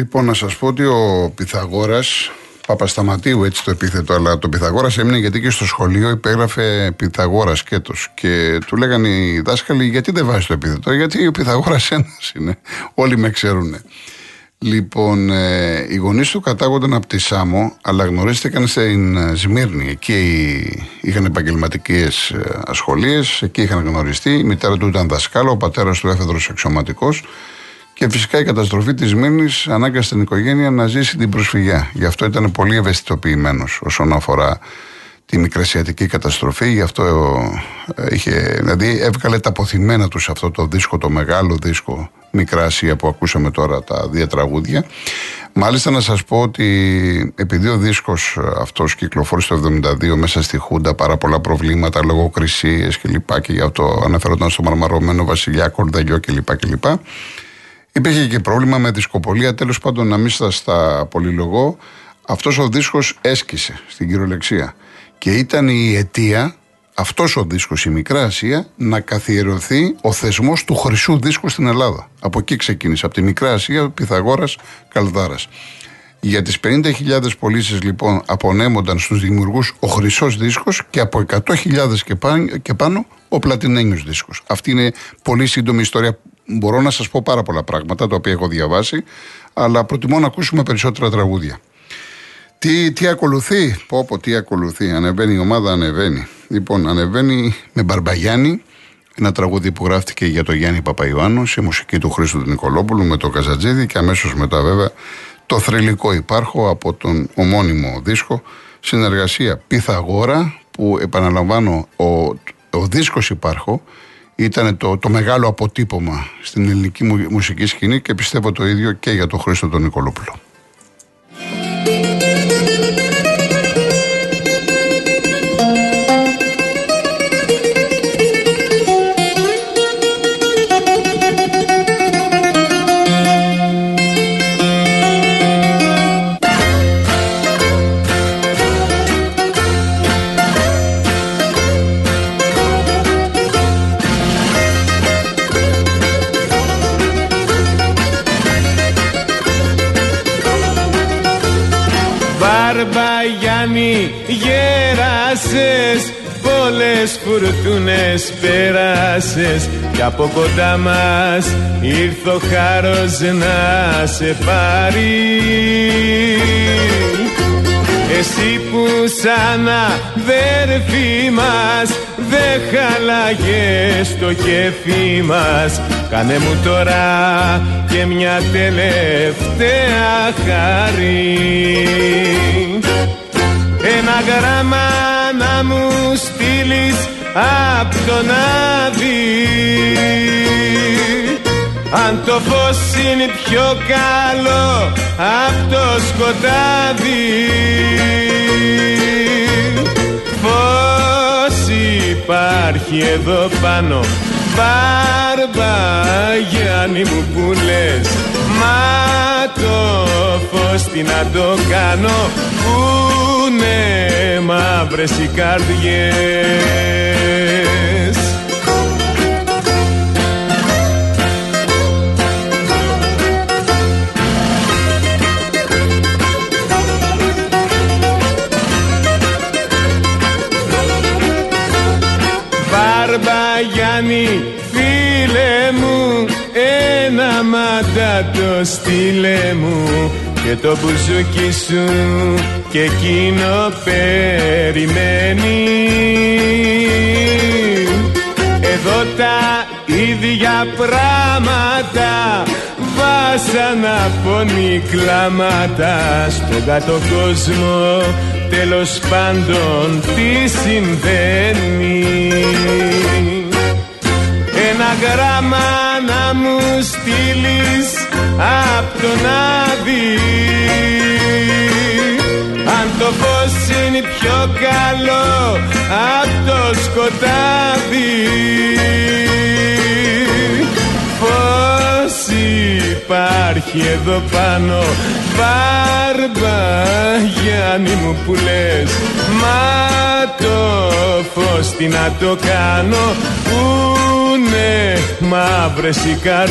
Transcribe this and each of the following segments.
Λοιπόν, να σας πω ότι ο Πυθαγόρας Παπασταματίου έτσι το επίθετο, αλλά το Πυθαγόρας έμεινε γιατί και στο σχολείο υπέγραφε Πυθαγόρας σκέτο. Και του λέγανε οι δάσκαλοι, γιατί δεν βάζεις το επίθετο, Γιατί ο Πυθαγόρας ένας είναι. Όλοι με ξέρουν. Λοιπόν, ε, οι γονείς του κατάγονταν από τη Σάμο, αλλά γνωρίστηκαν στην ε, Σμύρνη. Εκεί είχαν επαγγελματικές ε, ασχολίες, εκεί είχαν γνωριστεί. Η μητέρα του ήταν δασκάλα, ο πατέρας του έφεδρος εξωματικός. Και φυσικά η καταστροφή της Μύρνη ανάγκασε την οικογένεια να ζήσει την προσφυγιά. Γι' αυτό ήταν πολύ ευαισθητοποιημένος όσον αφορά τη μικρασιατική καταστροφή. Γι' αυτό είχε, δηλαδή έβγαλε τα αποθυμένα του σε αυτό το δίσκο, το μεγάλο δίσκο Μικρά Ασία που ακούσαμε τώρα τα δύο τραγούδια. Μάλιστα να σας πω ότι επειδή ο δίσκος αυτός κυκλοφόρησε το 72 μέσα στη Χούντα πάρα πολλά προβλήματα, λογοκρισίες κλπ. Και, και γι' αυτό αναφερόταν στο μαρμαρωμένο βασιλιά, κορδαγιό κλπ. κλπ. Υπήρχε και πρόβλημα με δισκοπολία. Τέλος πάντων να μην σας τα πολυλογώ. Αυτός ο δίσκος έσκησε στην κυριολεξία. Και ήταν η αιτία αυτός ο δίσκος, η Μικρά Ασία, να καθιερωθεί ο θεσμός του χρυσού δίσκου στην Ελλάδα. Από εκεί ξεκίνησε, από τη Μικρά Ασία, Πυθαγόρας, Καλδάρας. Για τις 50.000 πωλήσεις λοιπόν απονέμονταν στους δημιουργούς ο χρυσός δίσκος και από 100.000 και, και πάνω ο πλατινένιος δίσκος. Αυτή είναι πολύ σύντομη ιστορία. Μπορώ να σας πω πάρα πολλά πράγματα τα οποία έχω διαβάσει, αλλά προτιμώ να ακούσουμε περισσότερα τραγούδια. Τι, τι ακολουθεί, πω πω τι ακολουθεί, ανεβαίνει η ομάδα, ανεβαίνει. Λοιπόν, ανεβαίνει με Μπαρμπαγιάννη, ένα τραγούδι που γράφτηκε για τον Γιάννη Παπαϊωάννους σε μουσική του Χρήστου του Νικολόπουλου με το Καζατζίδη και αμέσως μετά βέβαια το θρελικό υπάρχω από τον ομώνυμο δίσκο συνεργασία Πυθαγόρα που επαναλαμβάνω ο, ο δίσκος υπάρχω ήταν το, το μεγάλο αποτύπωμα στην ελληνική μουσική σκηνή και πιστεύω το ίδιο και για τον Χρήστο τον Νικολόπουλο. Γέρασες Πολλές φουρτούνες πέρασες. Κι από κοντά μας ήρθε ο χάρος να σε πάρει. Εσύ που σαν αδέρφη μας δεν χαλάγες το κέφι μας. Κάνε μου τώρα και μια τελευταία χάρη Ένα γράμμα να μου στείλεις απ' τον Άδη. Αν το φως είναι πιο καλό απ' το σκοτάδι. Φως υπάρχει εδώ πάνω Μπάρμπα Γιάννη μου που λες Μα το φως τι να το κάνω Πούνε μαύρες οι καρδιές ένα μαντάτο στείλε μου και το μπουζούκι σου και εκείνο περιμένει. Εδώ τα ίδια πράγματα βάσανα πόνοι κλάματα στον κάτω κόσμο τέλος πάντων τι συμβαίνει. Ένα γράμμα να μου στείλεις απ' τον Άδη αν το φως είναι πιο καλό απ' το σκοτάδι. Φως υπάρχει εδώ πάνω Μπάρμπα Γιάννη μου που λες. Μα το φως τι να το κάνω γίνουνε μαύρες οι καρδιές.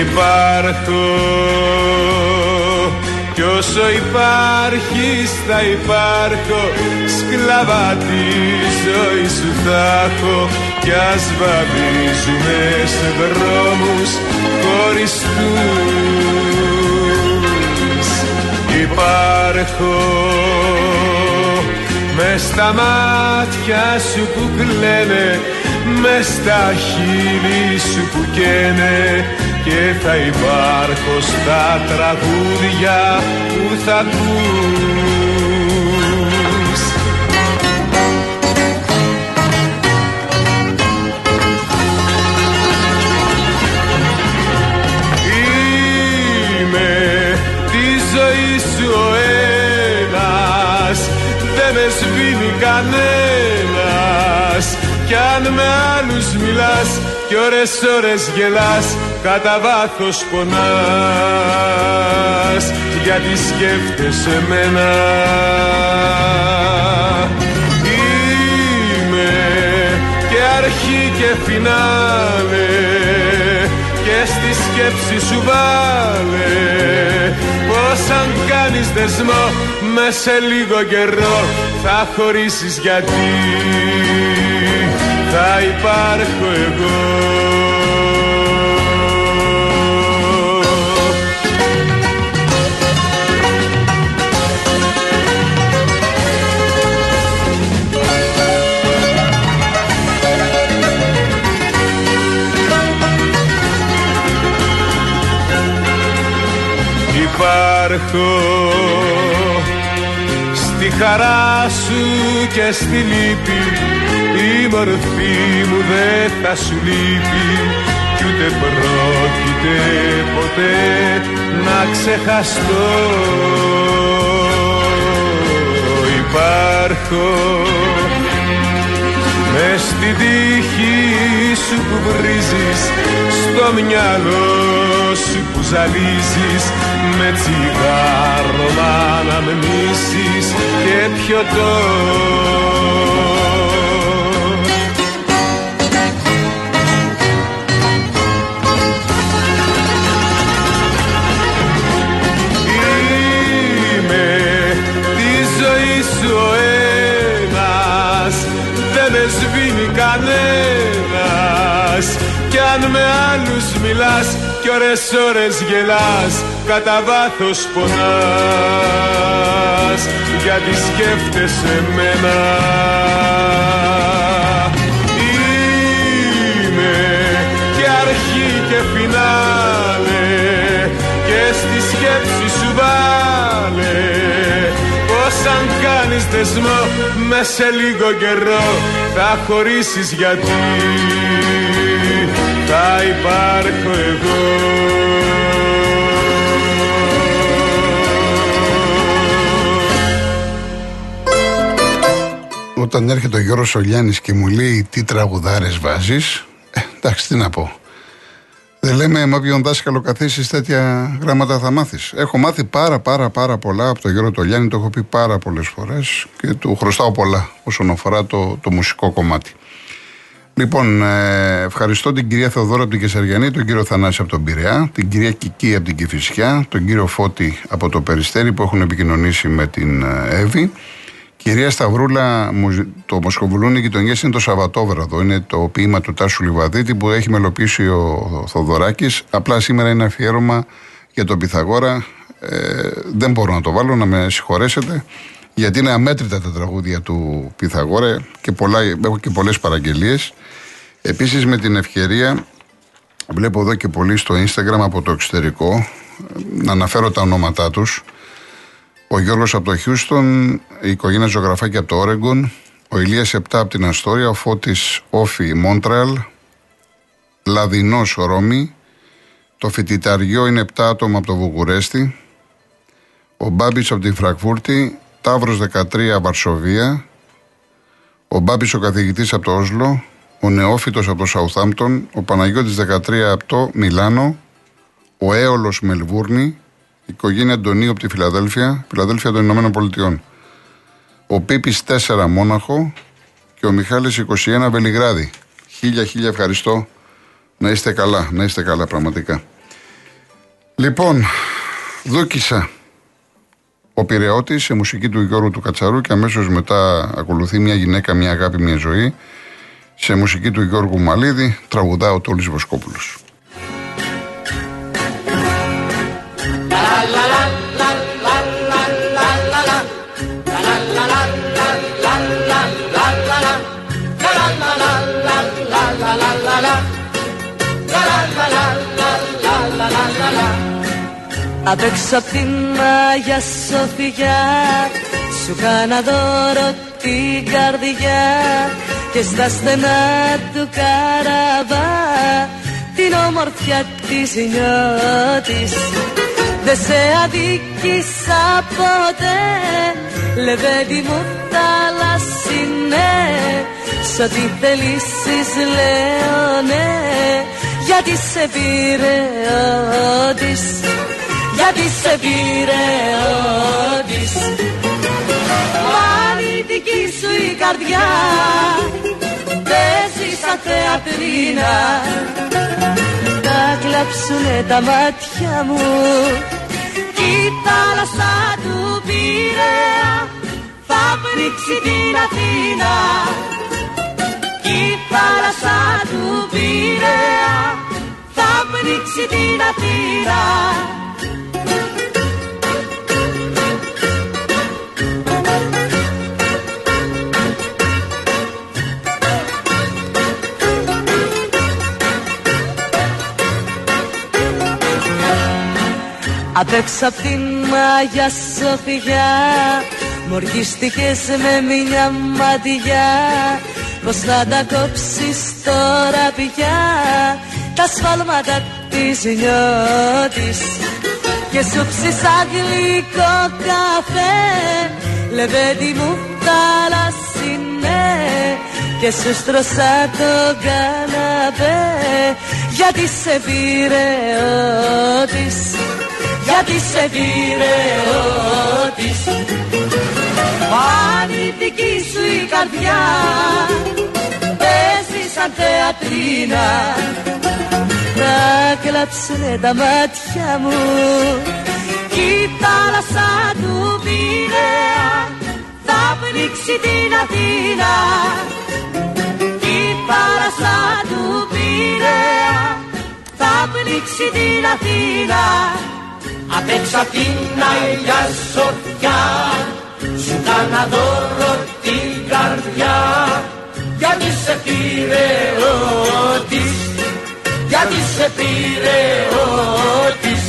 Υπάρχω κι όσο υπάρχεις θα υπάρχω Σκλαβά τη ζωή σου θα έχω. Κι ας βαδίζουμε σε δρόμους χωριστούς Υπάρχω με στα μάτια σου που κλαίνε με στα χείλη σου που καίνε. Και θα υπάρχω στα τραγούδια που θα ακούς κανένας. Κι αν με άλλους μιλάς κι ώρες ώρες γελάς κατά βάθος πονάς. Γιατί σκέφτεσαι μένα Είμαι και αρχή και φινάλε και στη σκέψη σου βάλε. Πως αν κάνεις δεσμό με σε λίγο καιρό θα χωρίσεις γιατί. Θα υπάρχω εγώ. Υπάρχω. στη χαρά σου και στη λύπη. Η μορφή μου δεν θα σου λείπει. Κι ούτε πρόκειται ποτέ να ξεχαστώ. Υπάρχω μες στη τύχη σου που βρίζεις στο μυαλό σου που ζαλίζεις. Με τσιγάρο να αναμνήσεις και πιωτό Είμαι με σβήνει κανένας. Κι αν με άλλους μιλάς κι ώρες ώρες γελάς κατά βάθος πονάς. Γιατί σκέφτεσαι μένα Είμαι και αρχή και φινάλε και στη σκέψη σου βάλε πως αν κάνεις δεσμό με σε λίγο καιρό θα χωρίσεις γιατί θα υπάρχω εγώ Όταν έρχεται ο Γιώργος Σολιάνης και μου λέει τι τραγουδάρες βάζεις, ε, εντάξει τι να πω. Δεν λέμε με όποιον δάσκαλο καθίσεις τέτοια γράμματα θα μάθεις. Έχω μάθει πάρα πάρα πάρα πολλά από τον Γιώργο Τολιάνη, το έχω πει πάρα πολλές φορές και του χρωστάω πολλά όσον αφορά το, το μουσικό κομμάτι. Λοιπόν, ε, ευχαριστώ την κυρία Θεοδόρα από την Κεσαριανή, τον κύριο Θανάση από τον Πειραιά, την κυρία Κική από την Κηφισιά, τον κύριο Φώτη από το Περιστέρι που έχουν επικοινωνήσει με την ε, Εύη. Κυρία Σταυρούλα, το Μοσχοβουλούνι γειτονιές είναι το Σαββατόβραδο. Είναι το ποίημα του Τάσου Λιβαδίτη που έχει μελοποιήσει ο Θοδωράκης. Απλά σήμερα είναι αφιέρωμα για τον Πυθαγόρα. Ε, δεν μπορώ να το βάλω, να με συγχωρέσετε. Γιατί είναι αμέτρητα τα τραγούδια του Πυθαγόρα και πολλά, έχω και πολλές παραγγελίες. Επίσης με την ευκαιρία, βλέπω εδώ και πολλοί στο Instagram από το εξωτερικό, να αναφέρω τα ονόματά τους. Ο Γιώργος από το Χιούστον, η οικογένεια Ζωγραφάκη από το Όρεγκον, ο Ηλίας 7 από την Αστόρια, ο Φώτης Όφη Μόντρεαλ, Λαδινός Ρώμη, το φοιτηταριό είναι 7 άτομα από το Βουκουρέστι, ο Μπάμπης από την Φραγκφούρτη, Ταύρος 13 Βαρσοβία, ο Μπάμπης ο καθηγητής από το Όσλο, ο Νεόφυτος από το Σαουθάμπτον, ο Παναγιώτης 13 από το Μιλάνο, ο Έολος Μελβούρνη, η οικογένεια Αντωνίου από τη Φιλαδέλφια, Φιλαδέλφια των Ηνωμένων Πολιτειών. Ο Πίπης 4 Μόναχο και ο Μιχάλης 21 Βελιγράδι. Χίλια χίλια ευχαριστώ. Να είστε καλά, να είστε καλά πραγματικά. Λοιπόν, δούκισα ο Πυραιώτης σε μουσική του Γιώργου του Κατσαρού και αμέσως μετά ακολουθεί μια γυναίκα, μια αγάπη, μια ζωή σε μουσική του Γιώργου Μαλίδη, τραγουδά ο Τόλης Βοσκόπουλος. Απ' έξω απ' την Μάγια Σοφιά Σου κάνα δώρο την καρδιά Και στα στενά του καραβά Την όμορφια της νιώτης. Δε σε αδίκησα ποτέ Λεβέντι μου θάλασσινέ Σ' ό,τι θελήσεις λέω ναι Γιατί σε πήρε γιατί σε πήρε ότις Πάλι δική σου η καρδιά παίζει σαν θεατρίνα Τα κλαψουνε τα μάτια μου. Κι η θάλασσα του Πειραιά θα πνίξει την Αθήνα. Κι η θάλασσα του Πειραιά θα πνίξει την Αθήνα Απ' έξω απ' την Μάγια Σοφιά Μοργίστηκες με μια ματιά Πως θα τα κόψεις τώρα πια Τα σφάλματα της νιώτης. Και σου ψήσα γλυκό καφέ Λεβέντι μου θάλασσινέ. Και σου στρώσα το καναπέ Γιατί σε πήρε ότις γιατί σε πήρε ότις δική σου η καρδιά παίζει σαν θεατρίνα. Θα κλαψουνε τα μάτια μου. Κι η θάλασσα του Πειραιά θα πνίξει την Αθήνα. Κι η θάλασσα του Πειραιά θα πνίξει την Αθήνα Απ' έξω απ' την Αγία Σοφιά Σου κάνα δώρο την καρδιά. Γιατί σε πήρε ότις Γιατί σε πήρε ότις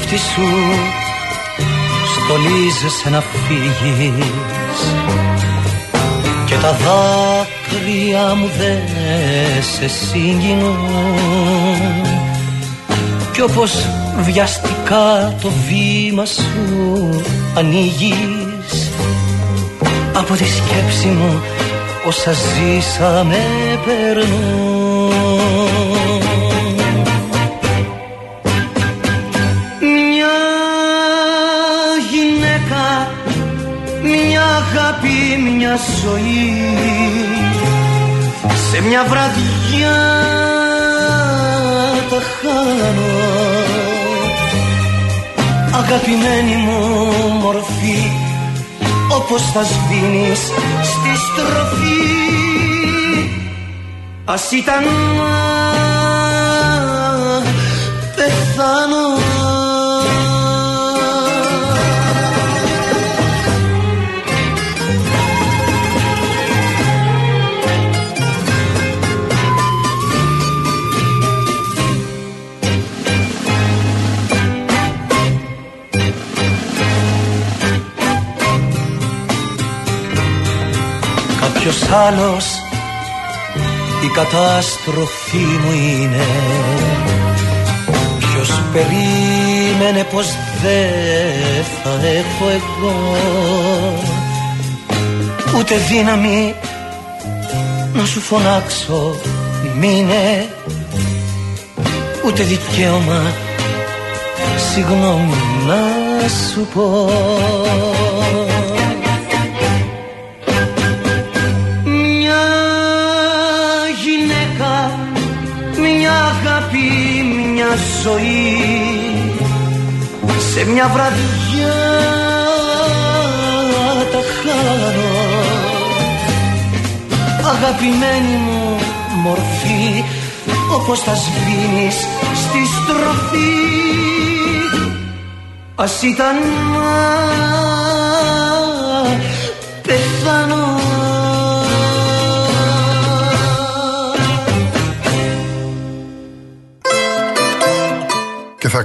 καθρέφτη σου στολίζεσαι να φύγεις. Και τα δάκρυα μου δεν σε συγκινούν. Κι όπως βιαστικά το βήμα σου ανοίγεις από τη σκέψη μου όσα ζήσαμε περνούν μια ζωή σε μια βραδιά τα χάνω. Αγαπημένη μου μορφή όπως θα σβήνεις στη στροφή. Ας ήταν να πεθάνω άλλος. Η κατάστροφή μου είναι. Ποιος περίμενε πως δεν θα έχω εγώ Ούτε δύναμη να σου φωνάξω μείνε Ούτε δικαίωμα συγγνώμη να σου πω μια ζωή. Σε μια βραδιά τα χάνω. Αγαπημένη μου μορφή όπως θα σβήνεις στη στροφή. Ας ήταν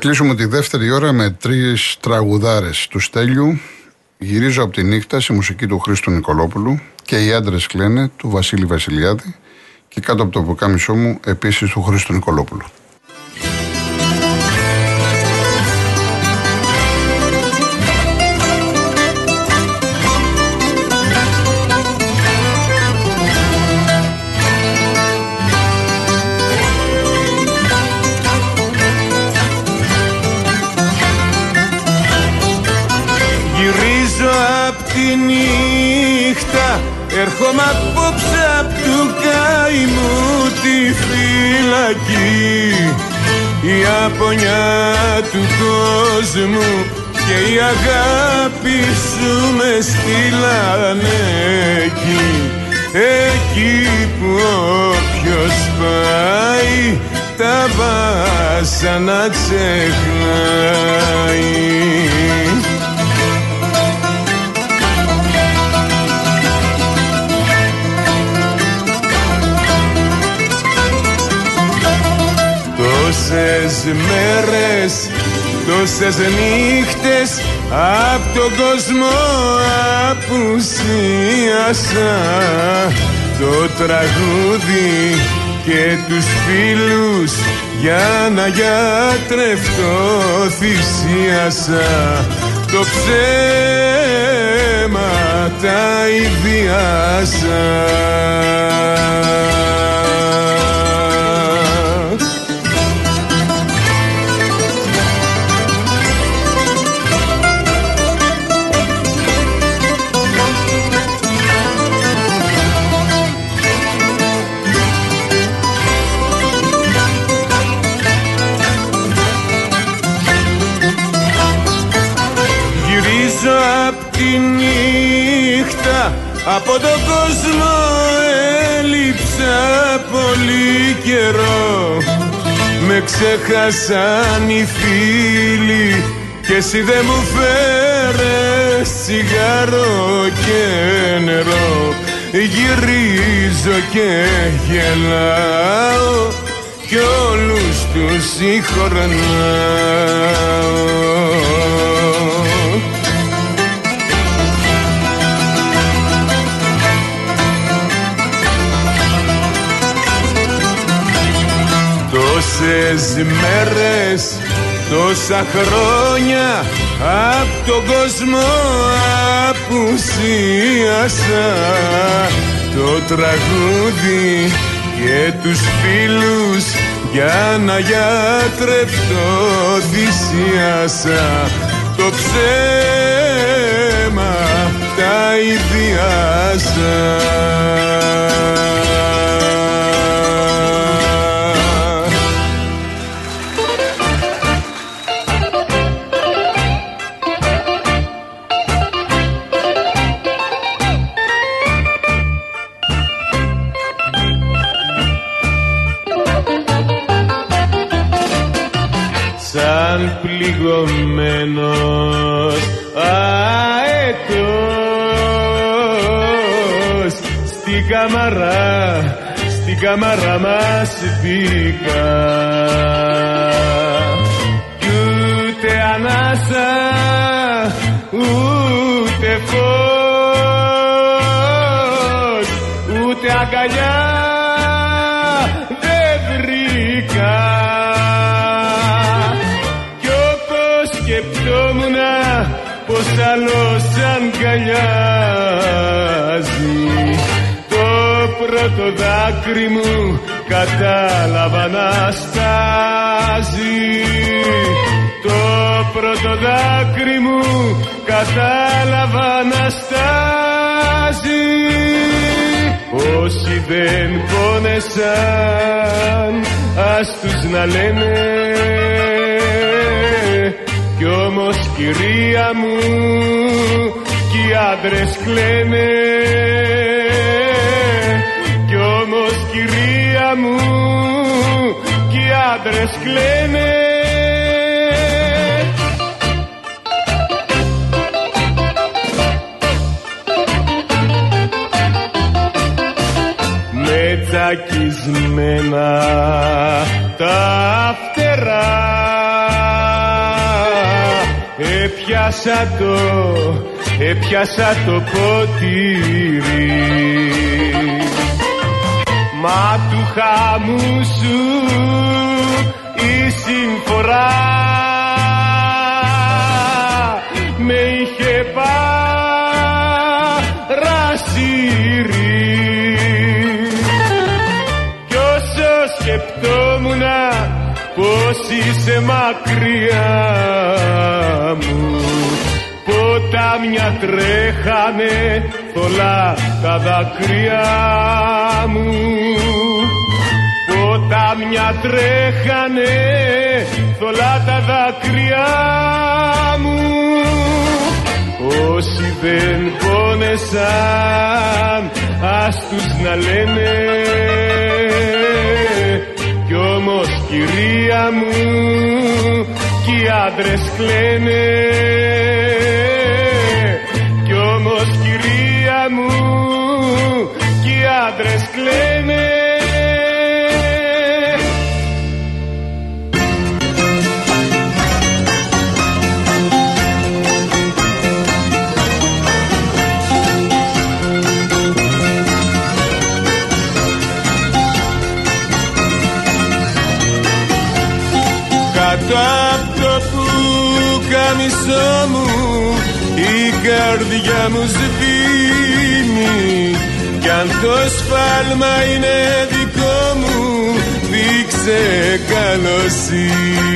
κλείσουμε τη δεύτερη ώρα με τρεις τραγουδάρες του Στέλιου Γυρίζω από τη νύχτα σε μουσική του Χρήστου Νικολόπουλου και οι άντρες κλαίνε του Βασίλη Βασιλιάδη και κάτω από το πουκάμισό μου επίσης του Χρήστου Νικολόπουλου. Έρχομαι απόψε απ' του καημού τη φυλακή. Η απονιά του κόσμου και η αγάπη σου με στείλανε εκεί. Εκεί που όποιος πάει τα βάσανα ξεχνάει Τόσες μέρες, τόσες νύχτες Απ' τον κόσμο απουσίασα. Το τραγούδι και τους φίλους Για να γιατρευτώ θυσίασα. Το ψέμα τα ιδιάσα τη νύχτα Από τον κόσμο έλειψα πολύ καιρό. Με ξέχασαν οι φίλοι Και εσύ δεν μου φέρες τσιγάρο και νερό. Γυρίζω και γελάω Κι όλους τους συγχωρνάω Τόσες μέρες, τόσα χρόνια Απ' τον κόσμο απουσίασα. Το τραγούδι και τους φίλους Για να γιατρευτώ θυσίασα Το ψέμα τα ιδιάσα πληγωμένος αετός στην καμαρά, στην καμαρά μας μπήκα κι ούτε ανάσα ούτε φως ούτε αγκαλιά αγκαλιάζει το πρώτο δάκρυ μου κατάλαβα να στάζει. Το πρώτο δάκρυ μου κατάλαβα να στάζει. Όσοι δεν πόνεσαν ας τους να λένε. Κι όμως κυρία μου κι οι άντρες κλαίνε. Κι όμως κυρία μου κι οι άντρες κλαίνε. Με τσακισμένα τα φτερά έπιασα το, έπιασα το ποτήρι. Μα του χαμού σου η συμφορά. Με είχε παρασύρει. Κι όσο σκεπτόμουνα πως είσαι μακριά μου ποτάμια τρέχανε θολά τα δάκρυα μου. Ποτάμια τρέχανε θολά τα δάκρυα μου. Όσοι δεν πόνεσαν ας τους να λένε. Κι όμως κυρία μου κι οι άντρες κλαίνε άντρες κλαίνε Κάτω απ' το πουκαμισό μου η καρδιά μου σβήνει κι αν το σφάλμα είναι δικό μου δείξε καλοσύνη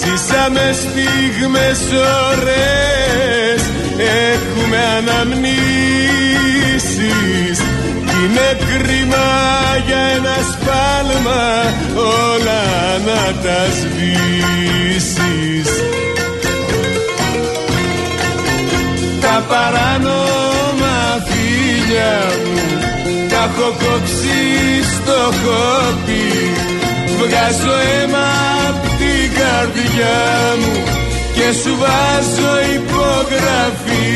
Ζήσαμε στιγμές ωραίες έχουμε αναμνήσεις. Κι είναι κρίμα για ένα σφάλμα όλα να τα σβήσεις. Τα παράνομα φίλια μου. Τα έχω κόψει στο χόπι Βγάζω αίμα απ' την καρδιά μου και σου βάζω υπογραφή.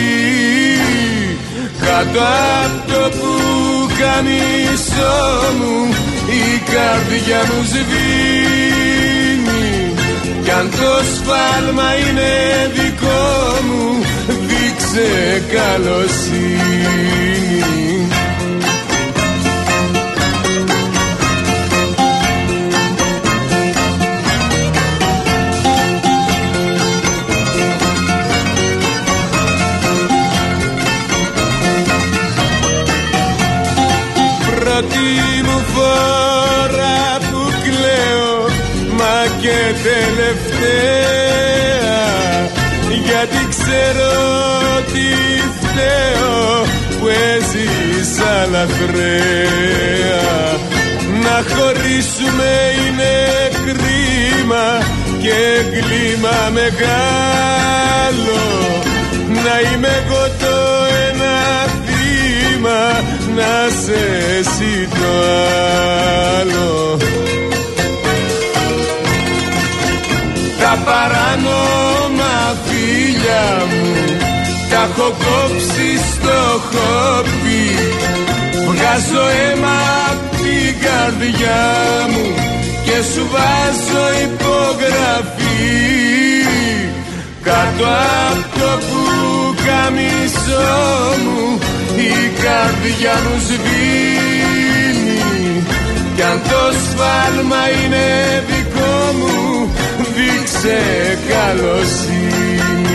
Κάτω απ' το πουκαμισό μου η καρδιά μου σβήνει. Κι αν το σφάλμα είναι δικό μου δείξε καλοσύνη ξέρω τι φταίω που έζησα λαθρέα να χωρίσουμε είναι κρίμα και κλίμα μεγάλο. Να είμαι εγώ το ένα θύμα να σε εσύ το άλλο έχω κόψει στο χόπι Βγάζω αίμα απ' την καρδιά μου και σου βάζω υπογραφή. Κάτω απ' το πουκαμισό μου η καρδιά μου σβήνει. Κι αν το σφάλμα είναι δικό μου δείξε κάτι καλοσύνη